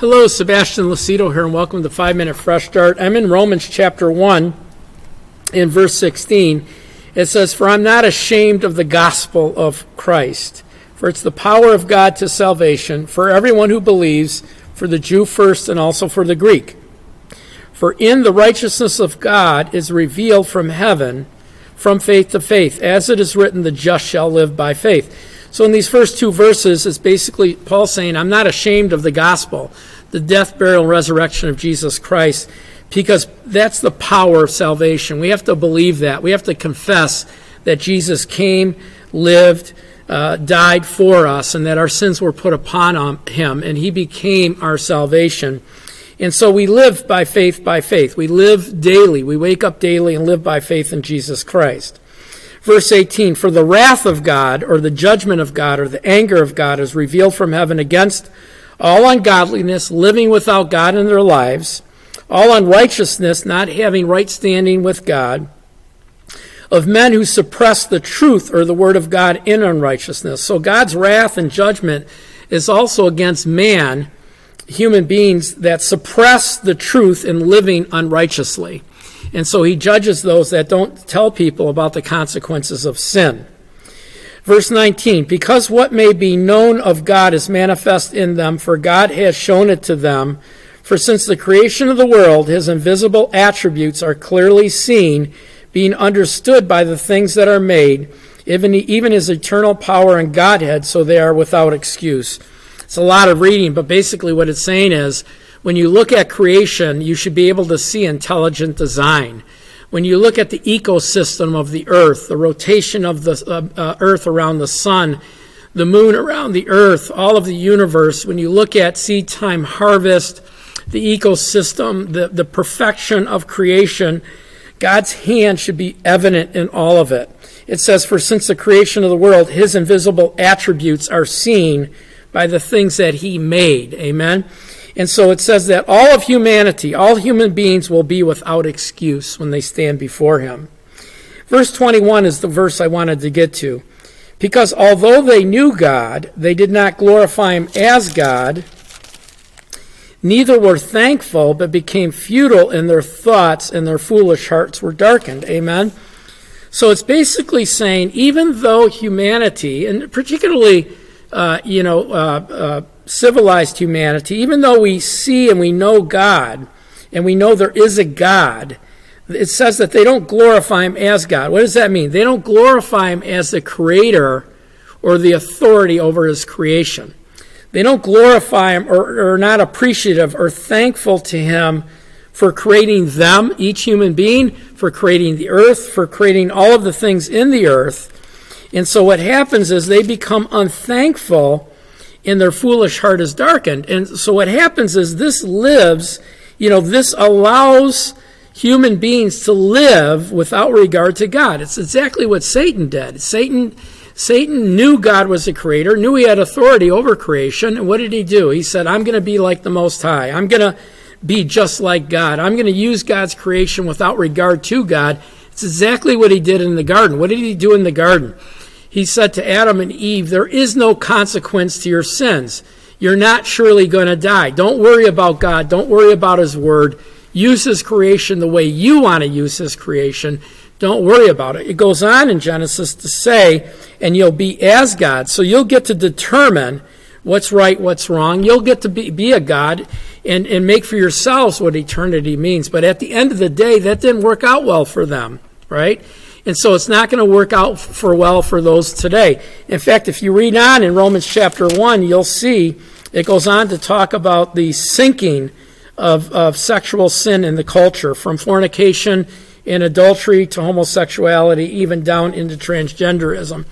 Hello, Sebastian Lucido here, and welcome to 5 Minute Fresh Start. I'm in Romans chapter 1, in verse 16. It says, For I'm not ashamed of the gospel of Christ, for it's the power of God to salvation for everyone who believes, for the Jew first and also for the Greek. For in the righteousness of God is revealed from heaven, from faith to faith, as it is written, the just shall live by faith. So in these first two verses, it's basically Paul saying, I'm not ashamed of the gospel, the death, burial, and resurrection of Jesus Christ, because that's the power of salvation. We have to believe that. We have to confess that Jesus came, lived, uh, died for us, and that our sins were put upon him, and he became our salvation. And so we live by faith by faith. We live daily. We wake up daily and live by faith in Jesus Christ. Verse 18 For the wrath of God, or the judgment of God, or the anger of God is revealed from heaven against all ungodliness, living without God in their lives, all unrighteousness, not having right standing with God, of men who suppress the truth or the word of God in unrighteousness. So God's wrath and judgment is also against man, human beings that suppress the truth in living unrighteously. And so he judges those that don't tell people about the consequences of sin. Verse 19, because what may be known of God is manifest in them, for God has shown it to them. For since the creation of the world, his invisible attributes are clearly seen, being understood by the things that are made, even, even his eternal power and Godhead, so they are without excuse. It's a lot of reading, but basically what it's saying is when you look at creation, you should be able to see intelligent design. When you look at the ecosystem of the earth, the rotation of the uh, uh, earth around the sun, the moon around the earth, all of the universe, when you look at seed time harvest, the ecosystem, the, the perfection of creation, God's hand should be evident in all of it. It says, For since the creation of the world, his invisible attributes are seen by the things that he made. Amen. And so it says that all of humanity, all human beings will be without excuse when they stand before him. Verse 21 is the verse I wanted to get to. Because although they knew God, they did not glorify him as God, neither were thankful, but became futile in their thoughts, and their foolish hearts were darkened. Amen. So it's basically saying, even though humanity, and particularly, uh, you know, uh, uh, civilized humanity, even though we see and we know God, and we know there is a God, it says that they don't glorify Him as God. What does that mean? They don't glorify Him as the creator or the authority over His creation. They don't glorify Him or are not appreciative or thankful to Him for creating them, each human being, for creating the earth, for creating all of the things in the earth. And so what happens is they become unthankful and their foolish heart is darkened. And so what happens is this lives, you know, this allows human beings to live without regard to God. It's exactly what Satan did. Satan Satan knew God was the creator, knew he had authority over creation, and what did he do? He said, I'm going to be like the Most High. I'm going to be just like God. I'm going to use God's creation without regard to God. It's exactly what he did in the garden. What did he do in the garden? He said to Adam and Eve, There is no consequence to your sins. You're not surely going to die. Don't worry about God. Don't worry about His Word. Use His creation the way you want to use His creation. Don't worry about it. It goes on in Genesis to say, and you'll be as God. So you'll get to determine what's right, what's wrong. You'll get to be, be a God and, and make for yourselves what eternity means. But at the end of the day, that didn't work out well for them, right? And so it's not going to work out for well for those today. In fact, if you read on in Romans chapter 1, you'll see it goes on to talk about the sinking of, of sexual sin in the culture, from fornication and adultery to homosexuality, even down into transgenderism.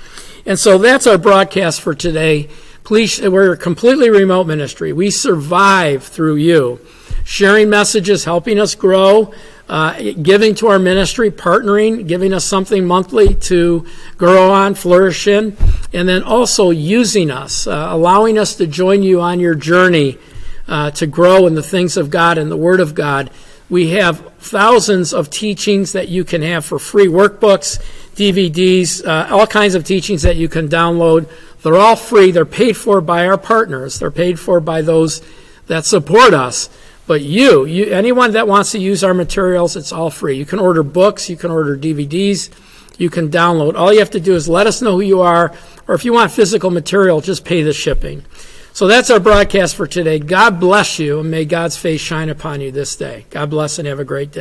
And so that's our broadcast for today. Please, we're a completely remote ministry. We survive through you, sharing messages, helping us grow uh, giving to our ministry, partnering, giving us something monthly to grow on, flourish in, and then also using us, uh, allowing us to join you on your journey uh, to grow in the things of God and the Word of God. We have thousands of teachings that you can have for free workbooks, DVDs, uh, all kinds of teachings that you can download. They're all free. They're paid for by our partners. They're paid for by those that support us. But you, you, anyone that wants to use our materials, it's all free. You can order books, you can order DVDs, you can download. All you have to do is let us know who you are, or if you want physical material, just pay the shipping. So that's our broadcast for today. God bless you, and may God's face shine upon you this day. God bless and have a great day.